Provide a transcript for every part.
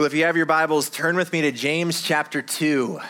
Well, if you have your Bibles, turn with me to James chapter 2.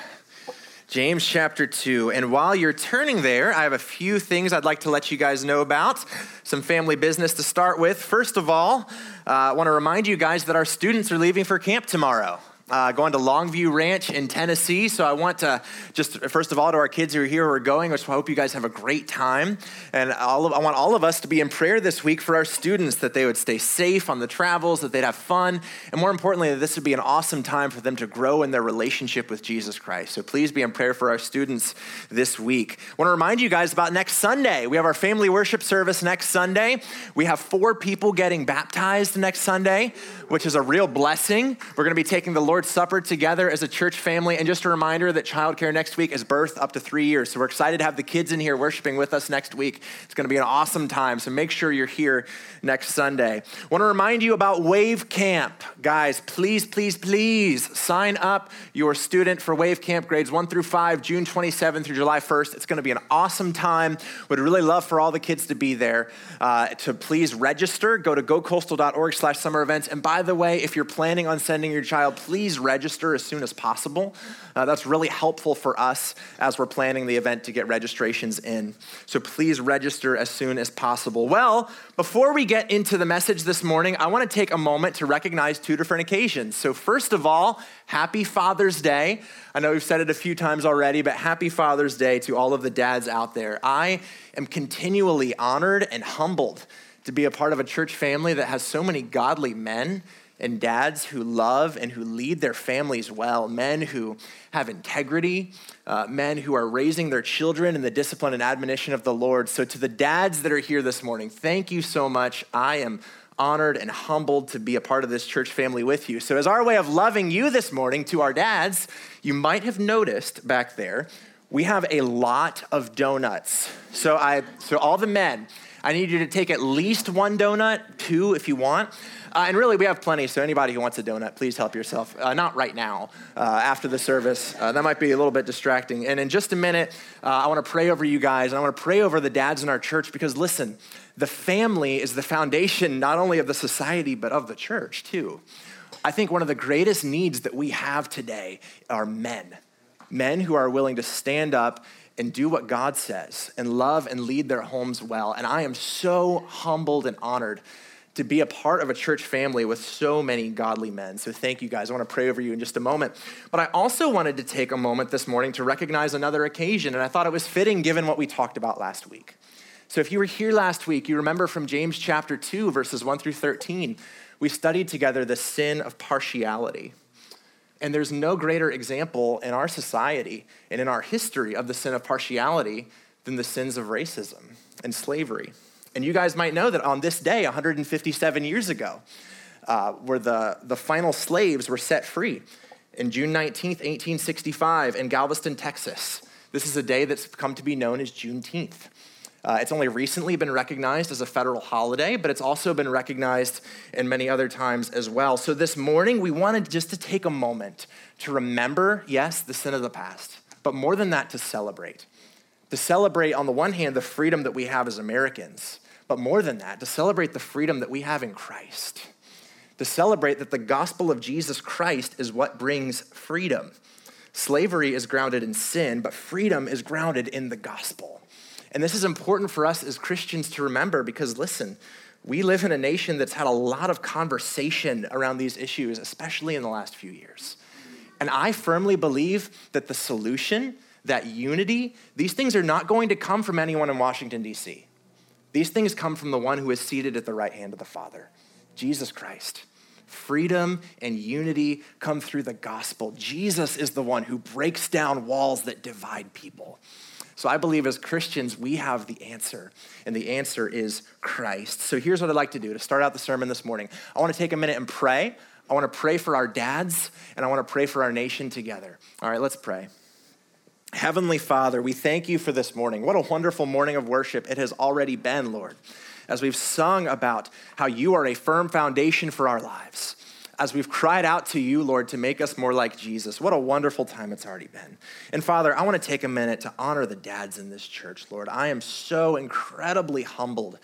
James chapter 2. And while you're turning there, I have a few things I'd like to let you guys know about. Some family business to start with. First of all, uh, I want to remind you guys that our students are leaving for camp tomorrow uh, going to Longview Ranch in Tennessee. So I want to just, first of all, to our kids who are here who are going, I hope you guys have a great time. And of, I want all of us to be in prayer this week for our students that they would stay safe on the travels, that they'd have fun, and more importantly, that this would be an awesome time for them to grow in their relationship with Jesus Christ. So please be in prayer for our students this week. I want to remind you guys about next Sunday. We have our family worship service next Sunday. We have four people getting baptized next Sunday, which is a real blessing. We're going to be taking the Lord Lord's Supper together as a church family. And just a reminder that childcare next week is birth up to three years. So we're excited to have the kids in here worshiping with us next week. It's going to be an awesome time. So make sure you're here next Sunday. I want to remind you about Wave Camp. Guys, please, please, please sign up your student for Wave Camp grades one through five, June 27th through July 1st. It's going to be an awesome time. Would really love for all the kids to be there. Uh, to please register, go to gocoastal.org slash summer events. And by the way, if you're planning on sending your child, please please register as soon as possible. Uh, that's really helpful for us as we're planning the event to get registrations in. So please register as soon as possible. Well, before we get into the message this morning, I want to take a moment to recognize two different occasions. So, first of all, happy Father's Day. I know we've said it a few times already, but happy Father's Day to all of the dads out there. I am continually honored and humbled to be a part of a church family that has so many godly men and dads who love and who lead their families well, men who have integrity, uh, men who are raising their children in the discipline and admonition of the Lord. So, to the dads that are here this morning, thank you so much. I am honored and humbled to be a part of this church family with you. So, as our way of loving you this morning to our dads, you might have noticed back there, we have a lot of donuts. So, I, so all the men, I need you to take at least one donut, two if you want. Uh, and really, we have plenty, so anybody who wants a donut, please help yourself. Uh, not right now, uh, after the service. Uh, that might be a little bit distracting. And in just a minute, uh, I want to pray over you guys, and I want to pray over the dads in our church because listen, the family is the foundation not only of the society, but of the church too. I think one of the greatest needs that we have today are men. Men who are willing to stand up and do what God says and love and lead their homes well. And I am so humbled and honored to be a part of a church family with so many godly men. So thank you guys. I want to pray over you in just a moment. But I also wanted to take a moment this morning to recognize another occasion, and I thought it was fitting given what we talked about last week. So if you were here last week, you remember from James chapter 2, verses 1 through 13, we studied together the sin of partiality. And there's no greater example in our society and in our history of the sin of partiality than the sins of racism and slavery. And you guys might know that on this day, 157 years ago, uh, where the, the final slaves were set free in June 19th, 1865, in Galveston, Texas. This is a day that's come to be known as Juneteenth. Uh, it's only recently been recognized as a federal holiday, but it's also been recognized in many other times as well. So this morning, we wanted just to take a moment to remember, yes, the sin of the past, but more than that, to celebrate. To celebrate, on the one hand, the freedom that we have as Americans, but more than that, to celebrate the freedom that we have in Christ, to celebrate that the gospel of Jesus Christ is what brings freedom. Slavery is grounded in sin, but freedom is grounded in the gospel. And this is important for us as Christians to remember because, listen, we live in a nation that's had a lot of conversation around these issues, especially in the last few years. And I firmly believe that the solution, that unity, these things are not going to come from anyone in Washington, D.C. These things come from the one who is seated at the right hand of the Father, Jesus Christ. Freedom and unity come through the gospel. Jesus is the one who breaks down walls that divide people. So I believe as Christians, we have the answer, and the answer is Christ. So here's what I'd like to do to start out the sermon this morning. I want to take a minute and pray. I want to pray for our dads, and I want to pray for our nation together. All right, let's pray. Heavenly Father, we thank you for this morning. What a wonderful morning of worship it has already been, Lord, as we've sung about how you are a firm foundation for our lives. As we've cried out to you, Lord, to make us more like Jesus. What a wonderful time it's already been. And Father, I want to take a minute to honor the dads in this church, Lord. I am so incredibly humbled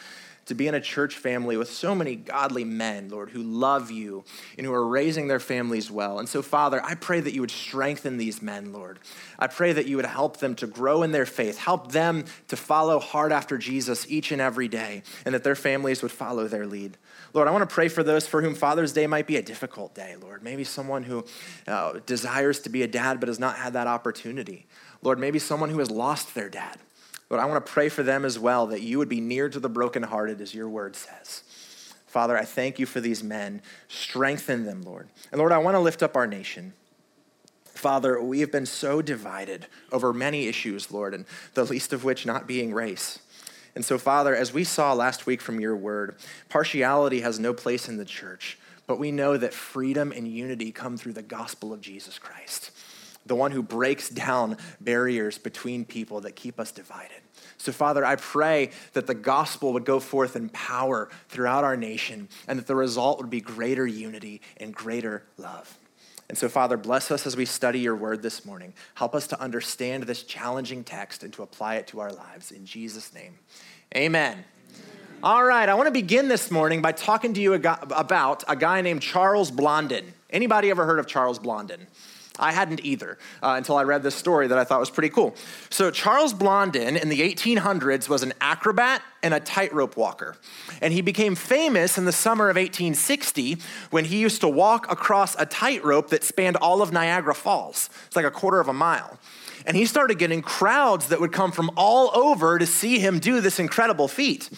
to be in a church family with so many godly men, Lord, who love you and who are raising their families well. And so, Father, I pray that you would strengthen these men, Lord. I pray that you would help them to grow in their faith, help them to follow hard after Jesus each and every day, and that their families would follow their lead. Lord, I want to pray for those for whom Father's Day might be a difficult day, Lord. Maybe someone who uh, desires to be a dad but has not had that opportunity. Lord, maybe someone who has lost their dad. Lord, I want to pray for them as well that you would be near to the brokenhearted, as your word says. Father, I thank you for these men. Strengthen them, Lord. And Lord, I want to lift up our nation. Father, we have been so divided over many issues, Lord, and the least of which not being race. And so, Father, as we saw last week from your word, partiality has no place in the church, but we know that freedom and unity come through the gospel of Jesus Christ the one who breaks down barriers between people that keep us divided. So, Father, I pray that the gospel would go forth in power throughout our nation and that the result would be greater unity and greater love. And so, Father, bless us as we study your word this morning. Help us to understand this challenging text and to apply it to our lives. In Jesus' name, amen. All right, I want to begin this morning by talking to you about a guy named Charles Blondin. Anybody ever heard of Charles Blondin? I hadn't either uh, until I read this story that I thought was pretty cool. So, Charles Blondin in the 1800s was an acrobat and a tightrope walker. And he became famous in the summer of 1860 when he used to walk across a tightrope that spanned all of Niagara Falls. It's like a quarter of a mile. And he started getting crowds that would come from all over to see him do this incredible feat.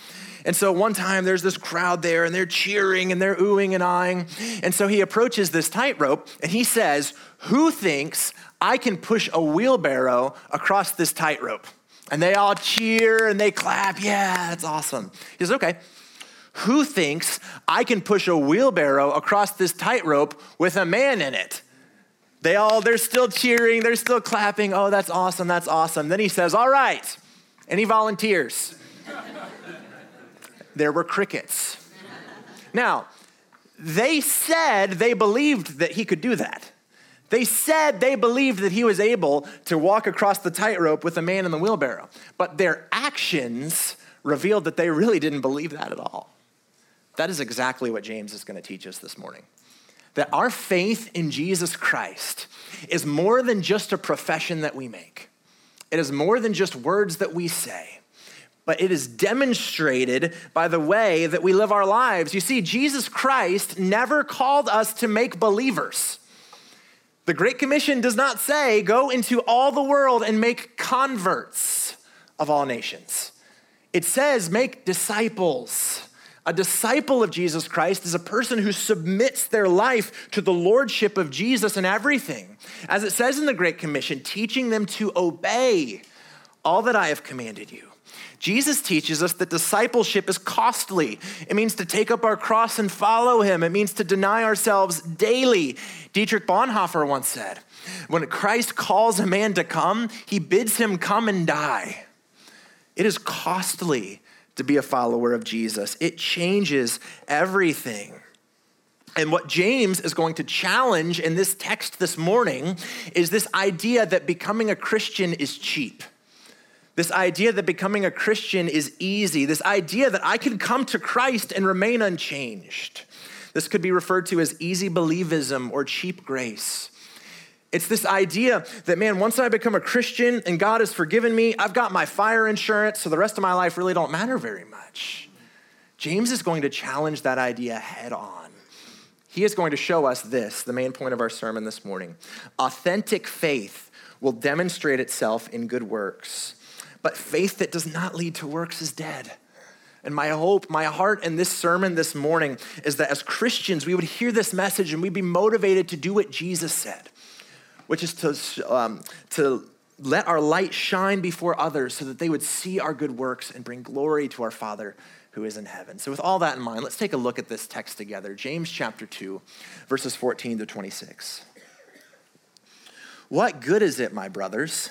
And so one time there's this crowd there and they're cheering and they're oohing and eyeing. And so he approaches this tightrope and he says, Who thinks I can push a wheelbarrow across this tightrope? And they all cheer and they clap. Yeah, that's awesome. He says, Okay. Who thinks I can push a wheelbarrow across this tightrope with a man in it? They all, they're still cheering, they're still clapping. Oh, that's awesome, that's awesome. Then he says, All right, any volunteers? There were crickets. Now, they said they believed that he could do that. They said they believed that he was able to walk across the tightrope with a man in the wheelbarrow, but their actions revealed that they really didn't believe that at all. That is exactly what James is going to teach us this morning. That our faith in Jesus Christ is more than just a profession that we make, it is more than just words that we say but it is demonstrated by the way that we live our lives. You see, Jesus Christ never called us to make believers. The Great Commission does not say, go into all the world and make converts of all nations. It says, make disciples. A disciple of Jesus Christ is a person who submits their life to the lordship of Jesus in everything. As it says in the Great Commission, teaching them to obey all that I have commanded you. Jesus teaches us that discipleship is costly. It means to take up our cross and follow him. It means to deny ourselves daily. Dietrich Bonhoeffer once said, When Christ calls a man to come, he bids him come and die. It is costly to be a follower of Jesus, it changes everything. And what James is going to challenge in this text this morning is this idea that becoming a Christian is cheap. This idea that becoming a Christian is easy, this idea that I can come to Christ and remain unchanged. This could be referred to as easy believism or cheap grace. It's this idea that, man, once I become a Christian and God has forgiven me, I've got my fire insurance, so the rest of my life really don't matter very much. James is going to challenge that idea head on. He is going to show us this, the main point of our sermon this morning. Authentic faith will demonstrate itself in good works. But faith that does not lead to works is dead. And my hope, my heart in this sermon this morning is that as Christians, we would hear this message and we'd be motivated to do what Jesus said, which is to, um, to let our light shine before others so that they would see our good works and bring glory to our Father who is in heaven. So, with all that in mind, let's take a look at this text together James chapter 2, verses 14 to 26. What good is it, my brothers?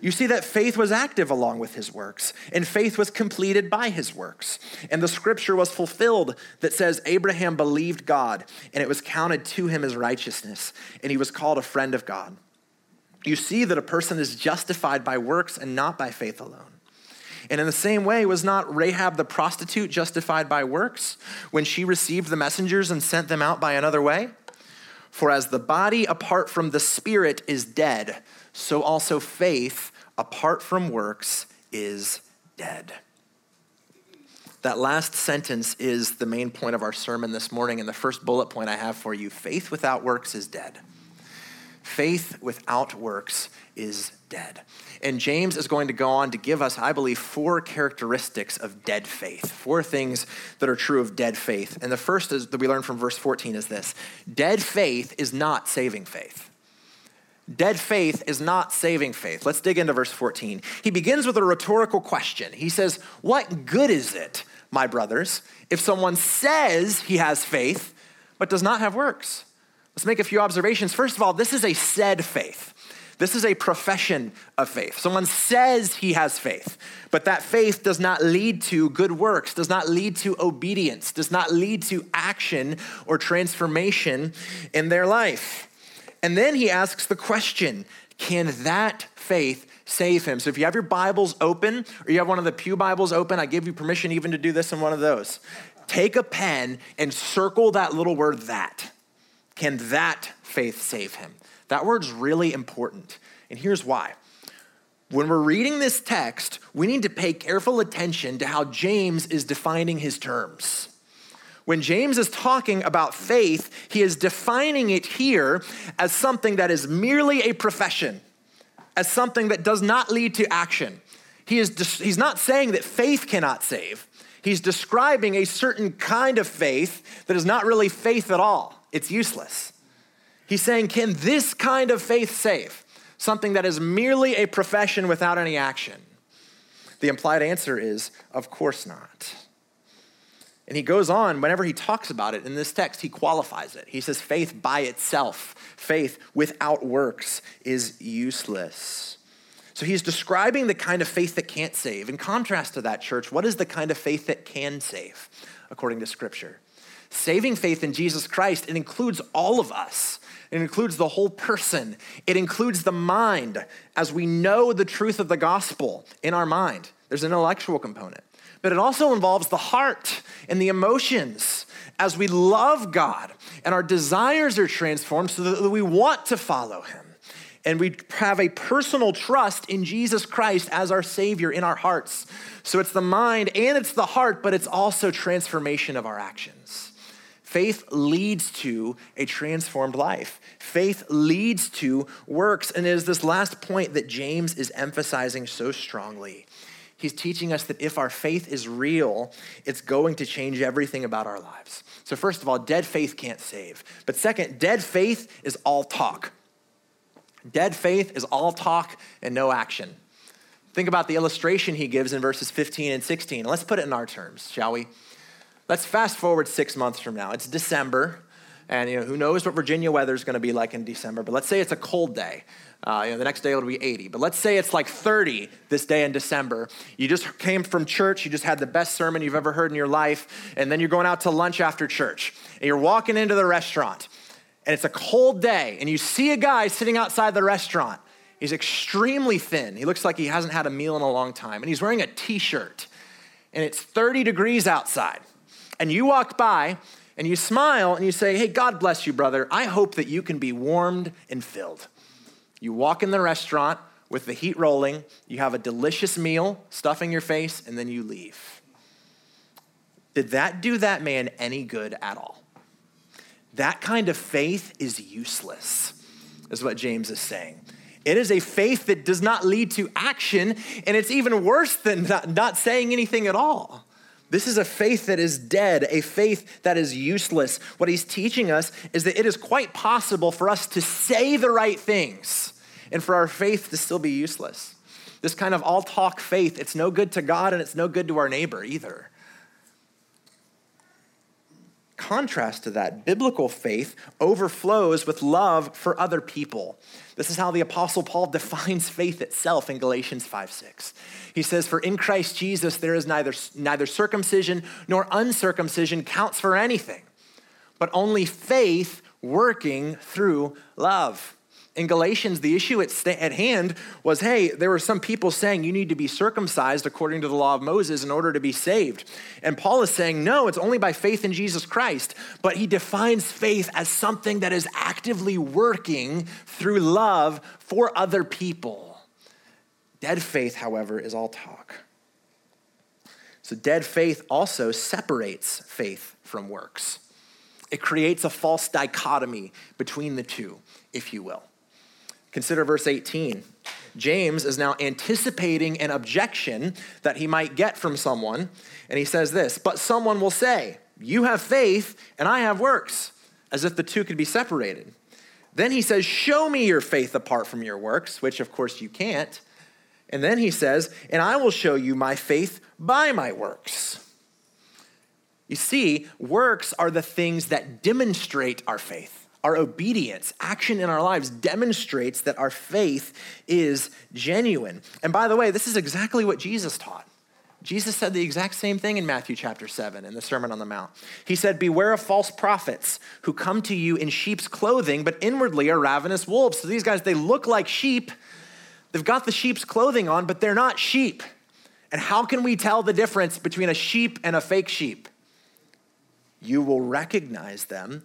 You see that faith was active along with his works, and faith was completed by his works. And the scripture was fulfilled that says, Abraham believed God, and it was counted to him as righteousness, and he was called a friend of God. You see that a person is justified by works and not by faith alone. And in the same way, was not Rahab the prostitute justified by works when she received the messengers and sent them out by another way? For as the body apart from the spirit is dead, so also faith apart from works is dead. That last sentence is the main point of our sermon this morning, and the first bullet point I have for you faith without works is dead. Faith without works is dead. And James is going to go on to give us, I believe, four characteristics of dead faith, four things that are true of dead faith. And the first is that we learn from verse 14 is this dead faith is not saving faith. Dead faith is not saving faith. Let's dig into verse 14. He begins with a rhetorical question. He says, What good is it, my brothers, if someone says he has faith but does not have works? Let's make a few observations. First of all, this is a said faith. This is a profession of faith. Someone says he has faith, but that faith does not lead to good works, does not lead to obedience, does not lead to action or transformation in their life. And then he asks the question can that faith save him? So if you have your Bibles open or you have one of the Pew Bibles open, I give you permission even to do this in one of those. Take a pen and circle that little word that. Can that faith save him? That word's really important. And here's why. When we're reading this text, we need to pay careful attention to how James is defining his terms. When James is talking about faith, he is defining it here as something that is merely a profession, as something that does not lead to action. He is, he's not saying that faith cannot save. He's describing a certain kind of faith that is not really faith at all. It's useless. He's saying, can this kind of faith save? Something that is merely a profession without any action. The implied answer is, of course not. And he goes on, whenever he talks about it in this text, he qualifies it. He says, faith by itself, faith without works is useless. So he's describing the kind of faith that can't save. In contrast to that, church, what is the kind of faith that can save, according to Scripture? Saving faith in Jesus Christ, it includes all of us. It includes the whole person. It includes the mind as we know the truth of the gospel in our mind. There's an intellectual component but it also involves the heart and the emotions as we love God and our desires are transformed so that we want to follow Him. And we have a personal trust in Jesus Christ as our Savior in our hearts. So it's the mind and it's the heart, but it's also transformation of our actions. Faith leads to a transformed life. Faith leads to works. And it is this last point that James is emphasizing so strongly He's teaching us that if our faith is real, it's going to change everything about our lives. So, first of all, dead faith can't save. But second, dead faith is all talk. Dead faith is all talk and no action. Think about the illustration he gives in verses 15 and 16. Let's put it in our terms, shall we? Let's fast forward six months from now. It's December, and you know who knows what Virginia weather is going to be like in December. But let's say it's a cold day. Uh, you know, the next day it'll be 80. But let's say it's like 30 this day in December. You just came from church, you just had the best sermon you've ever heard in your life, and then you're going out to lunch after church, and you're walking into the restaurant, and it's a cold day, and you see a guy sitting outside the restaurant. He's extremely thin. He looks like he hasn't had a meal in a long time, and he's wearing a t shirt, and it's 30 degrees outside. And you walk by, and you smile, and you say, Hey, God bless you, brother. I hope that you can be warmed and filled. You walk in the restaurant with the heat rolling, you have a delicious meal, stuffing your face, and then you leave. Did that do that man any good at all? That kind of faith is useless, is what James is saying. It is a faith that does not lead to action, and it's even worse than not, saying anything at all. This is a faith that is dead, a faith that is useless. What he's teaching us is that it is quite possible for us to say the right things and for our faith to still be useless. This kind of all talk faith, it's no good to God and it's no good to our neighbor either contrast to that, biblical faith overflows with love for other people. This is how the Apostle Paul defines faith itself in Galatians 5 6. He says, For in Christ Jesus there is neither, neither circumcision nor uncircumcision counts for anything, but only faith working through love in Galatians, the issue at, at hand was hey, there were some people saying you need to be circumcised according to the law of Moses in order to be saved. And Paul is saying, no, it's only by faith in Jesus Christ. But he defines faith as something that is actively working through love for other people. Dead faith, however, is all talk. So, dead faith also separates faith from works. It creates a false dichotomy between the two, if you will. Consider verse 18. James is now anticipating an objection that he might get from someone, and he says this But someone will say, You have faith, and I have works, as if the two could be separated. Then he says, Show me your faith apart from your works, which of course you can't. And then he says, And I will show you my faith by my works. You see, works are the things that demonstrate our faith. Our obedience, action in our lives demonstrates that our faith is genuine. And by the way, this is exactly what Jesus taught. Jesus said the exact same thing in Matthew chapter 7 in the Sermon on the Mount. He said, Beware of false prophets who come to you in sheep's clothing, but inwardly are ravenous wolves. So these guys, they look like sheep. They've got the sheep's clothing on, but they're not sheep. And how can we tell the difference between a sheep and a fake sheep? You will recognize them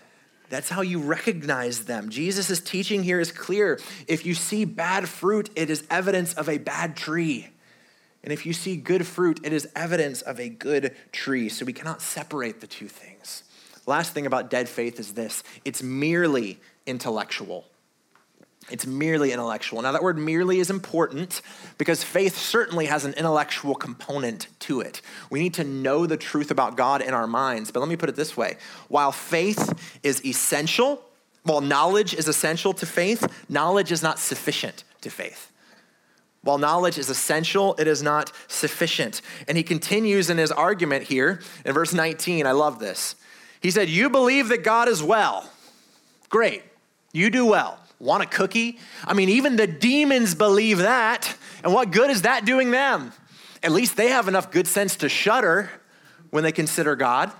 That's how you recognize them. Jesus' teaching here is clear. If you see bad fruit, it is evidence of a bad tree. And if you see good fruit, it is evidence of a good tree. So we cannot separate the two things. Last thing about dead faith is this it's merely intellectual. It's merely intellectual. Now, that word merely is important because faith certainly has an intellectual component to it. We need to know the truth about God in our minds. But let me put it this way while faith is essential, while knowledge is essential to faith, knowledge is not sufficient to faith. While knowledge is essential, it is not sufficient. And he continues in his argument here in verse 19. I love this. He said, You believe that God is well. Great. You do well. Want a cookie? I mean, even the demons believe that. And what good is that doing them? At least they have enough good sense to shudder when they consider God.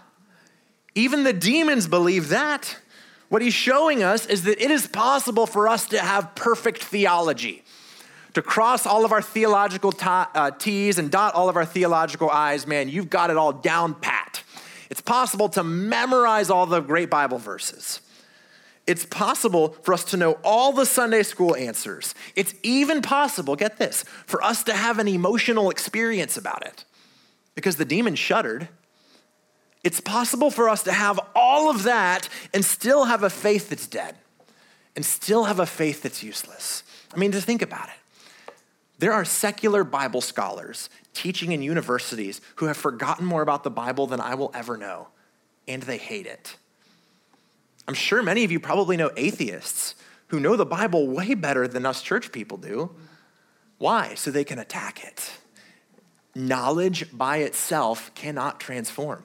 Even the demons believe that. What he's showing us is that it is possible for us to have perfect theology, to cross all of our theological t- uh, T's and dot all of our theological I's. Man, you've got it all down pat. It's possible to memorize all the great Bible verses. It's possible for us to know all the Sunday school answers. It's even possible, get this, for us to have an emotional experience about it because the demon shuddered. It's possible for us to have all of that and still have a faith that's dead and still have a faith that's useless. I mean, to think about it. There are secular Bible scholars teaching in universities who have forgotten more about the Bible than I will ever know, and they hate it. I'm sure many of you probably know atheists who know the Bible way better than us church people do. Why? So they can attack it. Knowledge by itself cannot transform.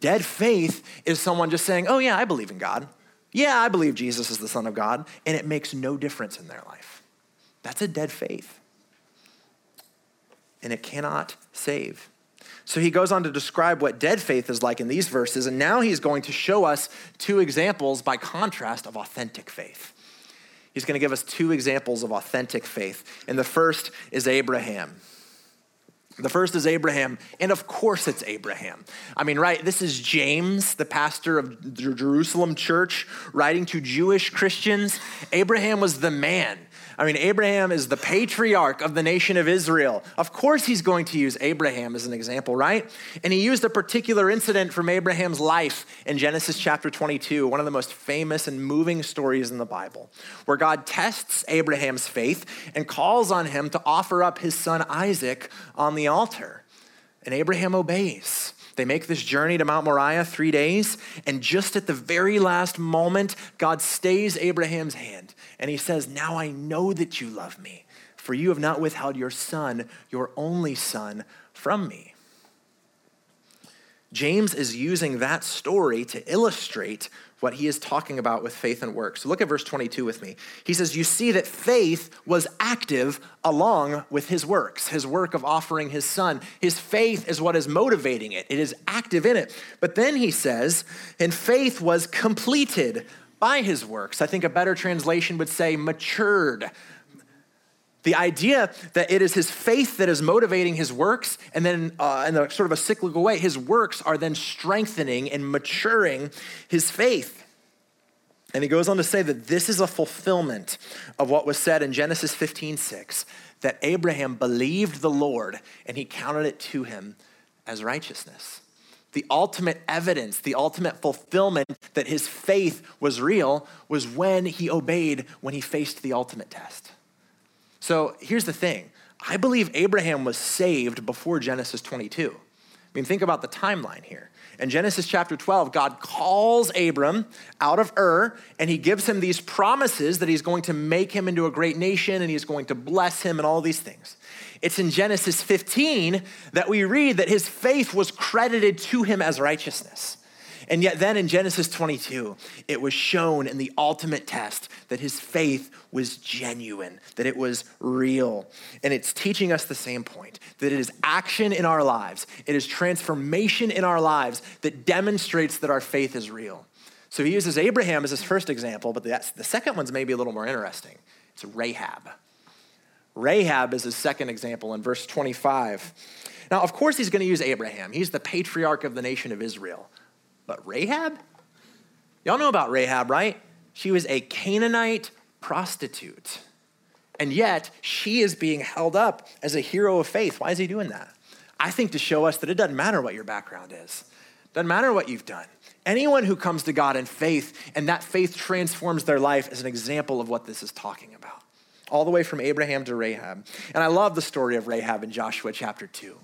Dead faith is someone just saying, Oh, yeah, I believe in God. Yeah, I believe Jesus is the Son of God, and it makes no difference in their life. That's a dead faith. And it cannot save. So he goes on to describe what dead faith is like in these verses, and now he's going to show us two examples by contrast of authentic faith. He's going to give us two examples of authentic faith. And the first is Abraham. The first is Abraham, and of course it's Abraham. I mean, right, this is James, the pastor of the Jerusalem church, writing to Jewish Christians. Abraham was the man. I mean, Abraham is the patriarch of the nation of Israel. Of course, he's going to use Abraham as an example, right? And he used a particular incident from Abraham's life in Genesis chapter 22, one of the most famous and moving stories in the Bible, where God tests Abraham's faith and calls on him to offer up his son Isaac on the altar. And Abraham obeys. They make this journey to Mount Moriah, three days, and just at the very last moment, God stays Abraham's hand and he says, Now I know that you love me, for you have not withheld your son, your only son, from me. James is using that story to illustrate what he is talking about with faith and works. So look at verse 22 with me. He says, You see that faith was active along with his works, his work of offering his son. His faith is what is motivating it, it is active in it. But then he says, And faith was completed by his works. I think a better translation would say matured. The idea that it is his faith that is motivating his works, and then uh, in a sort of a cyclical way, his works are then strengthening and maturing his faith. And he goes on to say that this is a fulfillment of what was said in Genesis 15 6, that Abraham believed the Lord and he counted it to him as righteousness. The ultimate evidence, the ultimate fulfillment that his faith was real was when he obeyed when he faced the ultimate test. So here's the thing I believe Abraham was saved before Genesis 22. I mean, think about the timeline here. In Genesis chapter 12, God calls Abram out of Ur and he gives him these promises that he's going to make him into a great nation and he's going to bless him and all these things. It's in Genesis 15 that we read that his faith was credited to him as righteousness. And yet, then in Genesis 22, it was shown in the ultimate test that his faith was genuine, that it was real. And it's teaching us the same point that it is action in our lives, it is transformation in our lives that demonstrates that our faith is real. So he uses Abraham as his first example, but the, second one's maybe a little more interesting. It's Rahab. Rahab is his second example in verse 25. Now, of course, he's going to use Abraham. He's the patriarch of the nation of Israel. But Rahab? Y'all know about Rahab, right? She was a Canaanite prostitute. And yet, she is being held up as a hero of faith. Why is he doing that? I think to show us that it doesn't matter what your background is, doesn't matter what you've done. Anyone who comes to God in faith and that faith transforms their life is an example of what this is talking about. All the way from Abraham to Rahab. And I love the story of Rahab in Joshua chapter 2.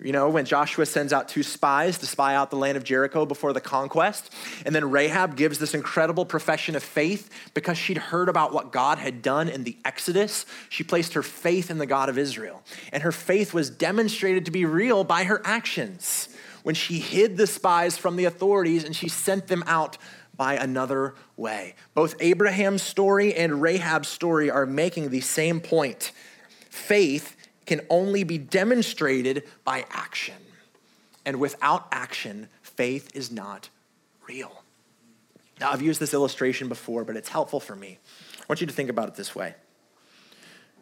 You know, when Joshua sends out two spies to spy out the land of Jericho before the conquest, and then Rahab gives this incredible profession of faith because she'd heard about what God had done in the Exodus. She placed her faith in the God of Israel, and her faith was demonstrated to be real by her actions when she hid the spies from the authorities and she sent them out by another way. Both Abraham's story and Rahab's story are making the same point. Faith can only be demonstrated by action. And without action, faith is not real. Now, I've used this illustration before, but it's helpful for me. I want you to think about it this way.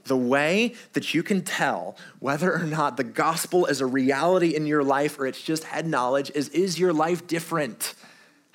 The way that you can tell whether or not the gospel is a reality in your life or it's just head knowledge is is your life different?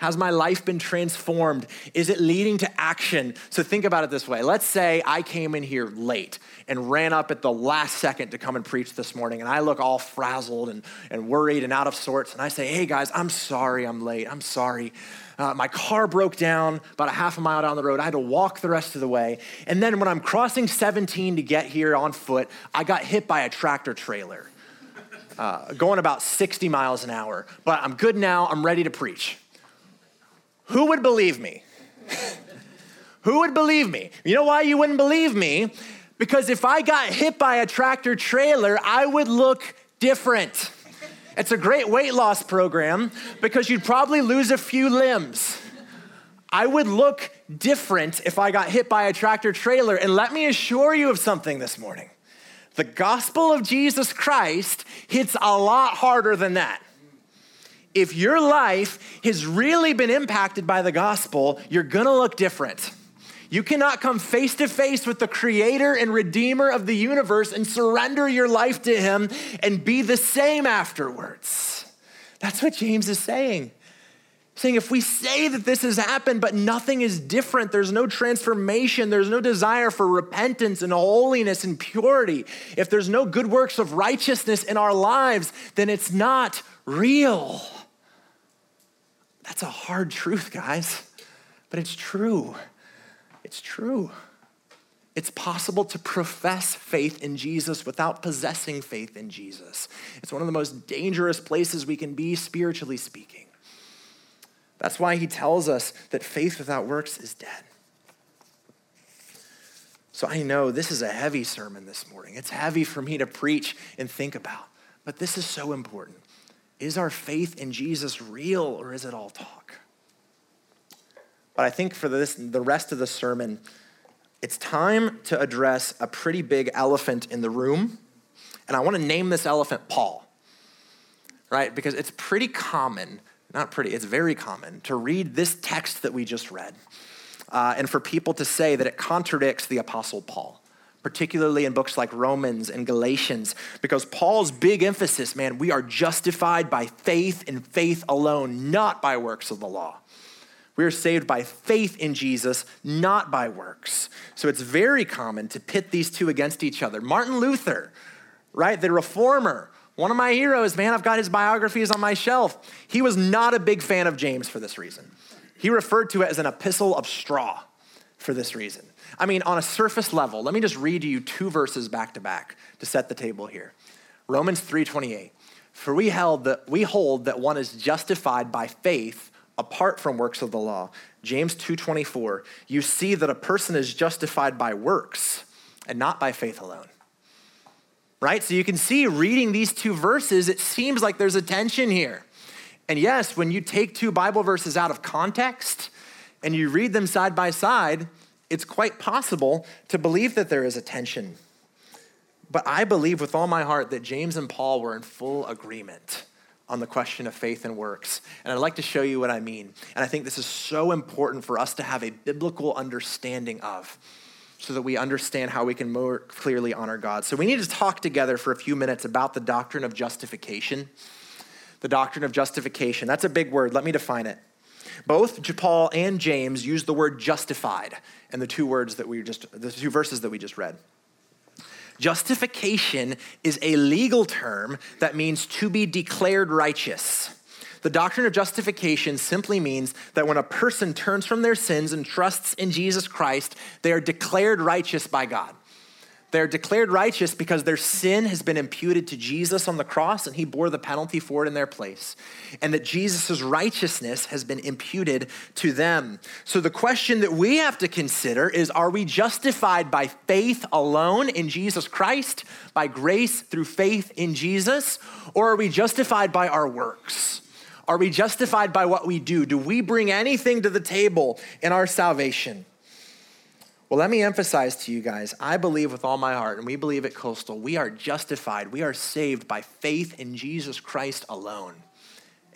Has my life been transformed? Is it leading to action? So think about it this way. Let's say I came in here late and ran up at the last second to come and preach this morning, and I look all frazzled and, and worried and out of sorts. And I say, Hey guys, I'm sorry I'm late. I'm sorry. Uh, my car broke down about a half a mile down the road. I had to walk the rest of the way. And then when I'm crossing 17 to get here on foot, I got hit by a tractor trailer. Uh, going about 60 miles an hour. But I'm good now. I'm ready to preach. Who would believe me? Who would believe me? You know why you wouldn't believe me? Because if I got hit by a tractor trailer, I would look different. It's a great weight loss program because you'd probably lose a few limbs. I would look different if I got hit by a tractor trailer. And let me assure you of something this morning the gospel of Jesus Christ hits a lot harder than that if your life has really been impacted by the gospel, you're gonna look different. You cannot come face to face with the creator and redeemer of the universe and surrender your life to him and be the same afterwards. That's what James is saying. Saying if we say that this has happened, but nothing is different, there's no transformation, there's no desire for repentance and holiness and purity, if there's no good works of righteousness in our lives, then it's not real. That's a hard truth, guys, but it's true. It's true. It's possible to profess faith in Jesus without possessing faith in Jesus. It's one of the most dangerous places we can be, spiritually speaking. That's why he tells us that faith without works is dead. So I know this is a heavy sermon this morning. It's heavy for me to preach and think about, but this is so important. Is our faith in Jesus real or is it all talk? But I think for this, the rest of the sermon, it's time to address a pretty big elephant in the room. And I want to name this elephant Paul, right? Because it's pretty common, not pretty, it's very common to read this text that we just read uh, and for people to say that it contradicts the Apostle Paul particularly in books like Romans and Galatians, because Paul's big emphasis, man, we are justified by faith and faith alone, not by works of the law. We are saved by faith in Jesus, not by works. So it's very common to pit these two against each other. Martin Luther, right, the reformer, one of my heroes, man, I've got his biographies on my shelf. He was not a big fan of James for this reason. He referred to it as an epistle of straw for this reason. I mean, on a surface level, let me just read you two verses back to back to set the table here. Romans 3:28. For we held that we hold that one is justified by faith apart from works of the law. James 2:24, you see that a person is justified by works and not by faith alone. Right? So you can see reading these two verses, it seems like there's a tension here. And yes, when you take two Bible verses out of context and you read them side by side, it's quite possible to believe that there is a tension. But I believe with all my heart that James and Paul were in full agreement on the question of faith and works. And I'd like to show you what I mean. And I think this is so important for us to have a biblical understanding of so that we understand how we can more clearly honor God. So we need to talk together for a few minutes about the doctrine of justification. The doctrine of justification. That's a big word. Let me define it. Both Paul and James use the word justified in the two words that we just the two verses that we just read. Justification is a legal term that means to be declared righteous. The doctrine of justification simply means that when a person turns from their sins and trusts in Jesus Christ, they are declared righteous by God. They're declared righteous because their sin has been imputed to Jesus on the cross and he bore the penalty for it in their place. And that Jesus' righteousness has been imputed to them. So the question that we have to consider is are we justified by faith alone in Jesus Christ, by grace through faith in Jesus, or are we justified by our works? Are we justified by what we do? Do we bring anything to the table in our salvation? Well, let me emphasize to you guys I believe with all my heart, and we believe at Coastal, we are justified, we are saved by faith in Jesus Christ alone.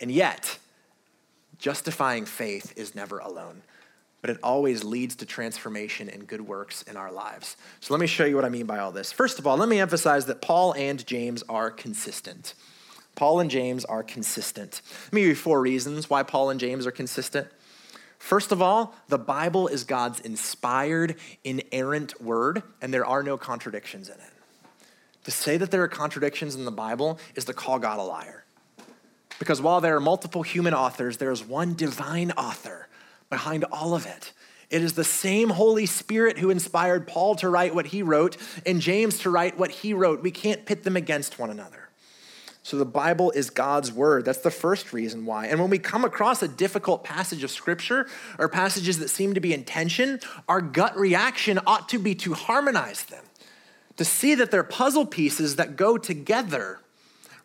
And yet, justifying faith is never alone, but it always leads to transformation and good works in our lives. So let me show you what I mean by all this. First of all, let me emphasize that Paul and James are consistent. Paul and James are consistent. Let me give you four reasons why Paul and James are consistent. First of all, the Bible is God's inspired, inerrant word, and there are no contradictions in it. To say that there are contradictions in the Bible is to call God a liar. Because while there are multiple human authors, there is one divine author behind all of it. It is the same Holy Spirit who inspired Paul to write what he wrote and James to write what he wrote. We can't pit them against one another. So the Bible is God's word. That's the first reason why. And when we come across a difficult passage of scripture or passages that seem to be in tension, our gut reaction ought to be to harmonize them, to see that they're puzzle pieces that go together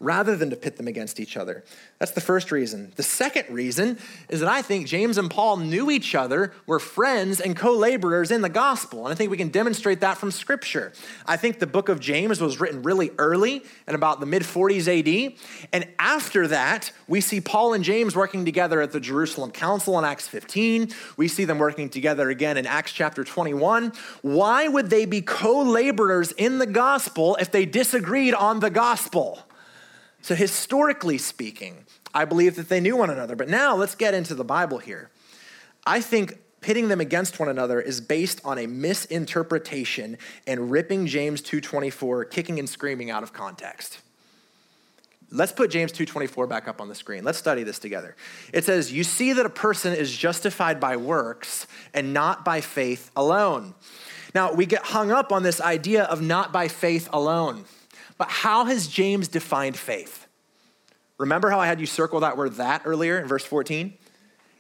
rather than to pit them against each other. That's the first reason. The second reason is that I think James and Paul knew each other, were friends and co laborers in the gospel. And I think we can demonstrate that from Scripture. I think the book of James was written really early in about the mid 40s AD. And after that, we see Paul and James working together at the Jerusalem Council in Acts 15. We see them working together again in Acts chapter 21. Why would they be co laborers in the gospel if they disagreed on the gospel? So, historically speaking, I believe that they knew one another. But now let's get into the Bible here. I think pitting them against one another is based on a misinterpretation and ripping James 2:24 kicking and screaming out of context. Let's put James 2:24 back up on the screen. Let's study this together. It says, "You see that a person is justified by works and not by faith alone." Now, we get hung up on this idea of not by faith alone. But how has James defined faith? Remember how I had you circle that word that earlier in verse 14?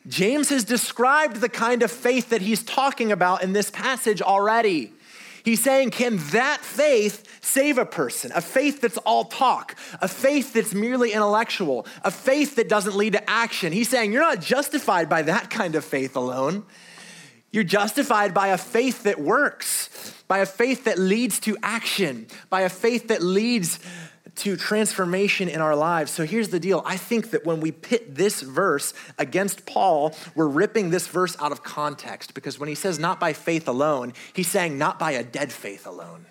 James has described the kind of faith that he's talking about in this passage already. He's saying, can that faith save a person? A faith that's all talk, a faith that's merely intellectual, a faith that doesn't lead to action. He's saying, you're not justified by that kind of faith alone. You're justified by a faith that works, by a faith that leads to action, by a faith that leads to transformation in our lives. So here's the deal. I think that when we pit this verse against Paul, we're ripping this verse out of context because when he says not by faith alone, he's saying not by a dead faith alone,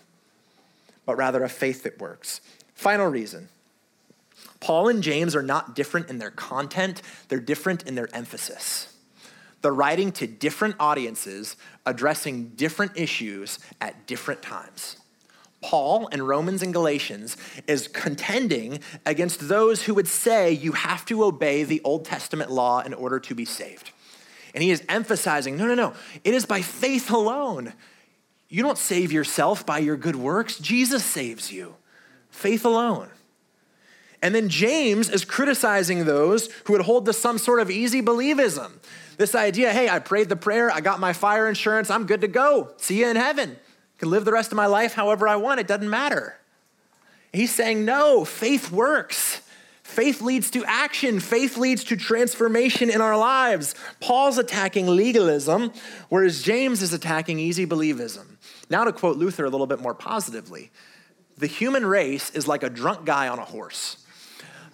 but rather a faith that works. Final reason Paul and James are not different in their content, they're different in their emphasis. They're writing to different audiences, addressing different issues at different times. Paul in Romans and Galatians is contending against those who would say you have to obey the Old Testament law in order to be saved. And he is emphasizing no, no, no, it is by faith alone. You don't save yourself by your good works, Jesus saves you. Faith alone. And then James is criticizing those who would hold to some sort of easy believism. This idea, hey, I prayed the prayer, I got my fire insurance, I'm good to go. See you in heaven. Can live the rest of my life however I want, it doesn't matter. He's saying, no, faith works. Faith leads to action. Faith leads to transformation in our lives. Paul's attacking legalism, whereas James is attacking easy believism. Now, to quote Luther a little bit more positively, the human race is like a drunk guy on a horse.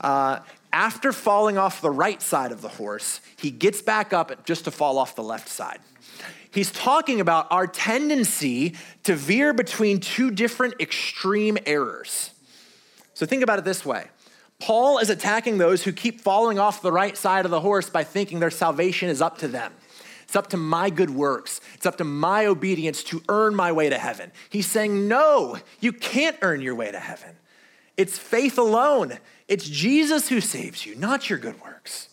Uh, after falling off the right side of the horse, he gets back up just to fall off the left side. He's talking about our tendency to veer between two different extreme errors. So think about it this way Paul is attacking those who keep falling off the right side of the horse by thinking their salvation is up to them. It's up to my good works. It's up to my obedience to earn my way to heaven. He's saying, no, you can't earn your way to heaven. It's faith alone. It's Jesus who saves you, not your good works.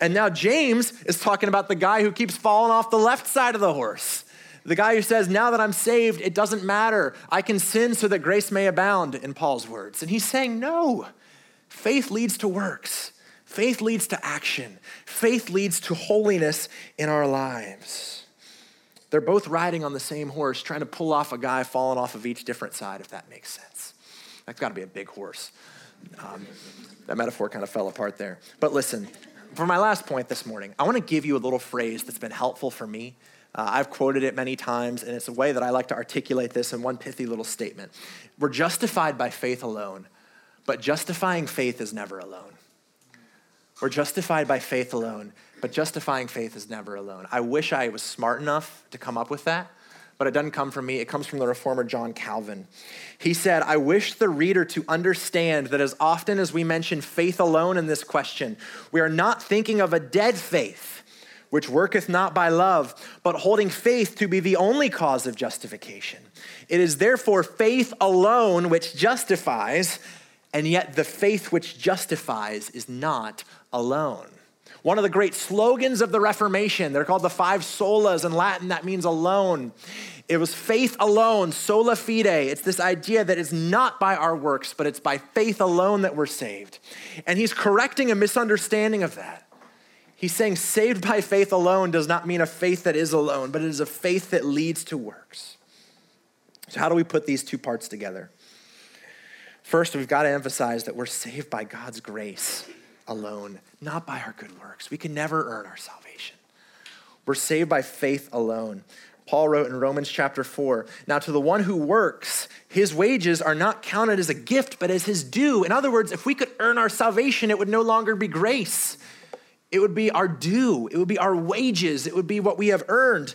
And now James is talking about the guy who keeps falling off the left side of the horse. The guy who says, Now that I'm saved, it doesn't matter. I can sin so that grace may abound, in Paul's words. And he's saying, No, faith leads to works, faith leads to action, faith leads to holiness in our lives. They're both riding on the same horse, trying to pull off a guy falling off of each different side, if that makes sense. That's got to be a big horse. Um, that metaphor kind of fell apart there. But listen, for my last point this morning, I want to give you a little phrase that's been helpful for me. Uh, I've quoted it many times, and it's a way that I like to articulate this in one pithy little statement. We're justified by faith alone, but justifying faith is never alone. We're justified by faith alone, but justifying faith is never alone. I wish I was smart enough to come up with that but it doesn't come from me. It comes from the reformer John Calvin. He said, I wish the reader to understand that as often as we mention faith alone in this question, we are not thinking of a dead faith, which worketh not by love, but holding faith to be the only cause of justification. It is therefore faith alone which justifies, and yet the faith which justifies is not alone. One of the great slogans of the Reformation, they're called the five solas in Latin, that means alone. It was faith alone, sola fide. It's this idea that it's not by our works, but it's by faith alone that we're saved. And he's correcting a misunderstanding of that. He's saying saved by faith alone does not mean a faith that is alone, but it is a faith that leads to works. So, how do we put these two parts together? First, we've got to emphasize that we're saved by God's grace alone, not by our good works. We can never earn our salvation. We're saved by faith alone. Paul wrote in Romans chapter 4 Now, to the one who works, his wages are not counted as a gift, but as his due. In other words, if we could earn our salvation, it would no longer be grace. It would be our due. It would be our wages. It would be what we have earned.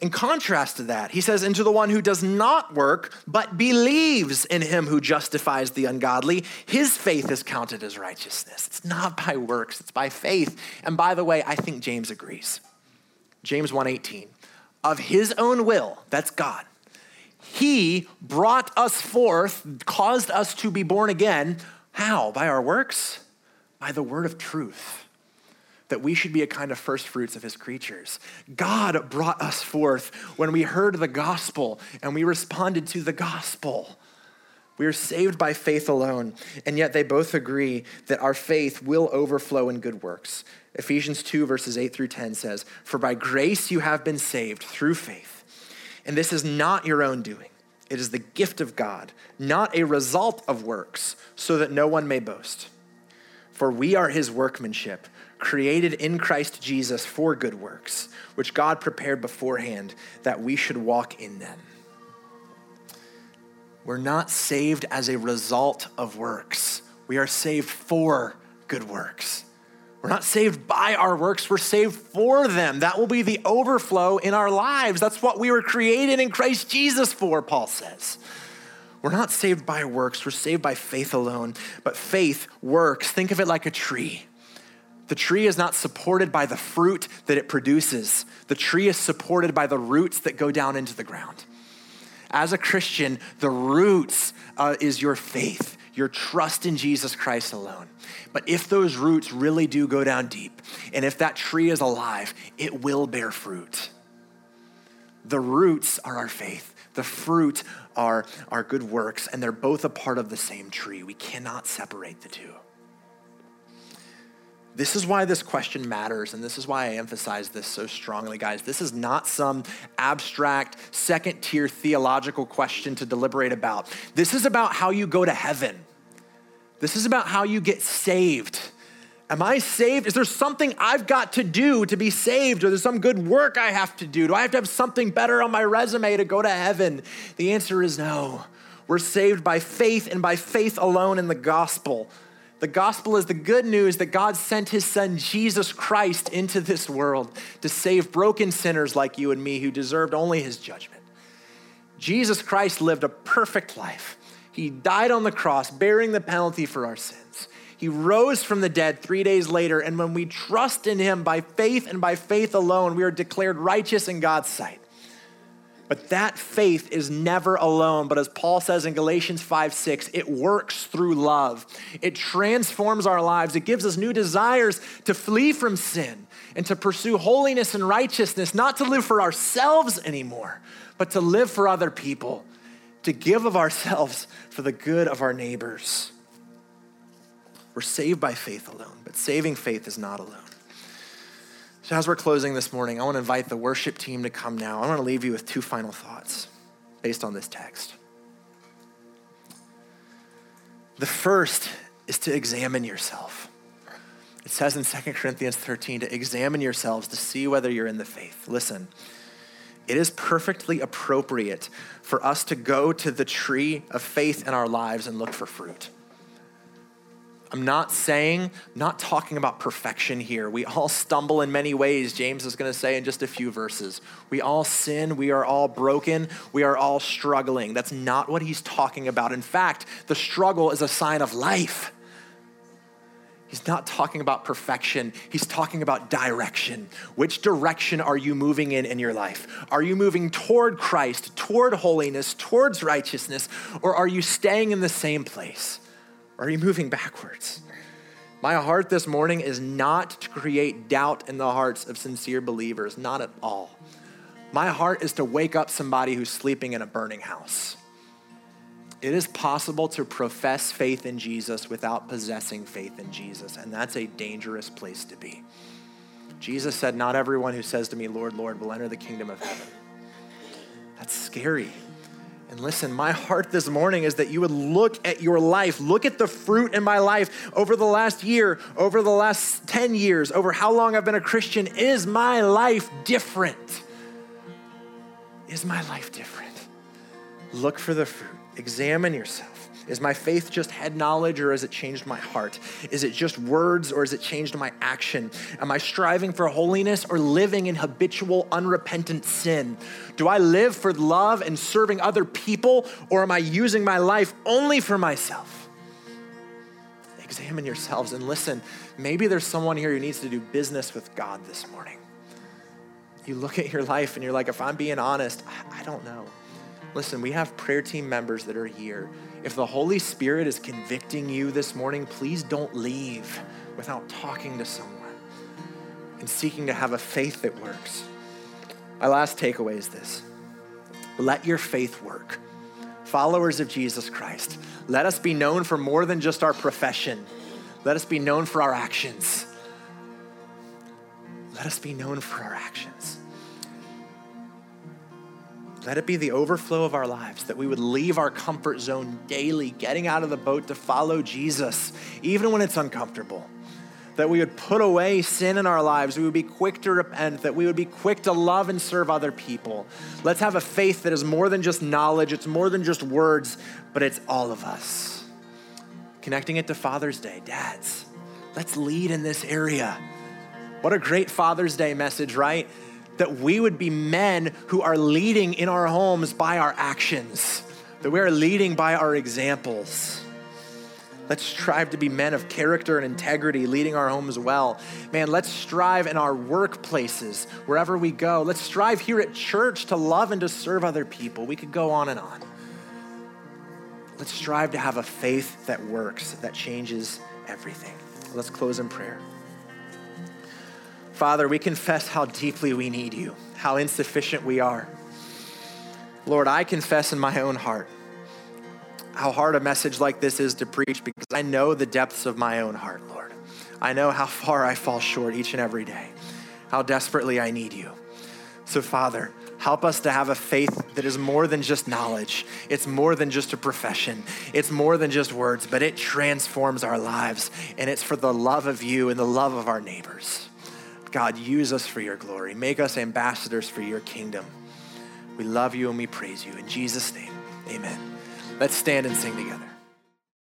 In contrast to that, he says, And to the one who does not work, but believes in him who justifies the ungodly, his faith is counted as righteousness. It's not by works, it's by faith. And by the way, I think James agrees. James 1:18. Of his own will, that's God. He brought us forth, caused us to be born again. How? By our works? By the word of truth that we should be a kind of first fruits of his creatures. God brought us forth when we heard the gospel and we responded to the gospel. We are saved by faith alone, and yet they both agree that our faith will overflow in good works. Ephesians 2, verses 8 through 10 says, For by grace you have been saved through faith, and this is not your own doing. It is the gift of God, not a result of works, so that no one may boast. For we are his workmanship created in Christ Jesus for good works, which God prepared beforehand that we should walk in them. We're not saved as a result of works, we are saved for good works. We're not saved by our works, we're saved for them. That will be the overflow in our lives. That's what we were created in Christ Jesus for, Paul says. We're not saved by works, we're saved by faith alone. But faith works. Think of it like a tree. The tree is not supported by the fruit that it produces, the tree is supported by the roots that go down into the ground. As a Christian, the roots uh, is your faith, your trust in Jesus Christ alone. But if those roots really do go down deep, and if that tree is alive, it will bear fruit. The roots are our faith. The fruit are our good works, and they're both a part of the same tree. We cannot separate the two. This is why this question matters, and this is why I emphasize this so strongly, guys. This is not some abstract, second tier theological question to deliberate about. This is about how you go to heaven. This is about how you get saved. Am I saved? Is there something I've got to do to be saved? Or there's some good work I have to do? Do I have to have something better on my resume to go to heaven? The answer is no. We're saved by faith and by faith alone in the gospel. The gospel is the good news that God sent his son Jesus Christ into this world to save broken sinners like you and me who deserved only his judgment. Jesus Christ lived a perfect life. He died on the cross, bearing the penalty for our sins. He rose from the dead three days later, and when we trust in him by faith and by faith alone, we are declared righteous in God's sight. But that faith is never alone. But as Paul says in Galatians 5 6, it works through love. It transforms our lives. It gives us new desires to flee from sin and to pursue holiness and righteousness, not to live for ourselves anymore, but to live for other people, to give of ourselves for the good of our neighbors. We're saved by faith alone, but saving faith is not alone. So, as we're closing this morning, I want to invite the worship team to come now. I want to leave you with two final thoughts based on this text. The first is to examine yourself. It says in 2 Corinthians 13 to examine yourselves to see whether you're in the faith. Listen, it is perfectly appropriate for us to go to the tree of faith in our lives and look for fruit. I'm not saying, not talking about perfection here. We all stumble in many ways, James is going to say in just a few verses. We all sin, we are all broken, we are all struggling. That's not what he's talking about. In fact, the struggle is a sign of life. He's not talking about perfection. He's talking about direction. Which direction are you moving in in your life? Are you moving toward Christ, toward holiness, towards righteousness, or are you staying in the same place? Or are you moving backwards? My heart this morning is not to create doubt in the hearts of sincere believers, not at all. My heart is to wake up somebody who's sleeping in a burning house. It is possible to profess faith in Jesus without possessing faith in Jesus, and that's a dangerous place to be. Jesus said, Not everyone who says to me, Lord, Lord, will enter the kingdom of heaven. That's scary. And listen, my heart this morning is that you would look at your life, look at the fruit in my life over the last year, over the last 10 years, over how long I've been a Christian. Is my life different? Is my life different? Look for the fruit, examine yourself. Is my faith just head knowledge or has it changed my heart? Is it just words or has it changed my action? Am I striving for holiness or living in habitual, unrepentant sin? Do I live for love and serving other people or am I using my life only for myself? Examine yourselves and listen. Maybe there's someone here who needs to do business with God this morning. You look at your life and you're like, if I'm being honest, I don't know. Listen, we have prayer team members that are here if the Holy Spirit is convicting you this morning, please don't leave without talking to someone and seeking to have a faith that works. My last takeaway is this let your faith work. Followers of Jesus Christ, let us be known for more than just our profession, let us be known for our actions. Let us be known for our actions. Let it be the overflow of our lives that we would leave our comfort zone daily, getting out of the boat to follow Jesus, even when it's uncomfortable. That we would put away sin in our lives, we would be quick to repent, that we would be quick to love and serve other people. Let's have a faith that is more than just knowledge, it's more than just words, but it's all of us. Connecting it to Father's Day, dads, let's lead in this area. What a great Father's Day message, right? That we would be men who are leading in our homes by our actions, that we are leading by our examples. Let's strive to be men of character and integrity, leading our homes well. Man, let's strive in our workplaces, wherever we go. Let's strive here at church to love and to serve other people. We could go on and on. Let's strive to have a faith that works, that changes everything. Let's close in prayer. Father, we confess how deeply we need you, how insufficient we are. Lord, I confess in my own heart how hard a message like this is to preach because I know the depths of my own heart, Lord. I know how far I fall short each and every day, how desperately I need you. So, Father, help us to have a faith that is more than just knowledge. It's more than just a profession. It's more than just words, but it transforms our lives. And it's for the love of you and the love of our neighbors. God, use us for your glory. Make us ambassadors for your kingdom. We love you and we praise you. In Jesus' name, amen. Let's stand and sing together.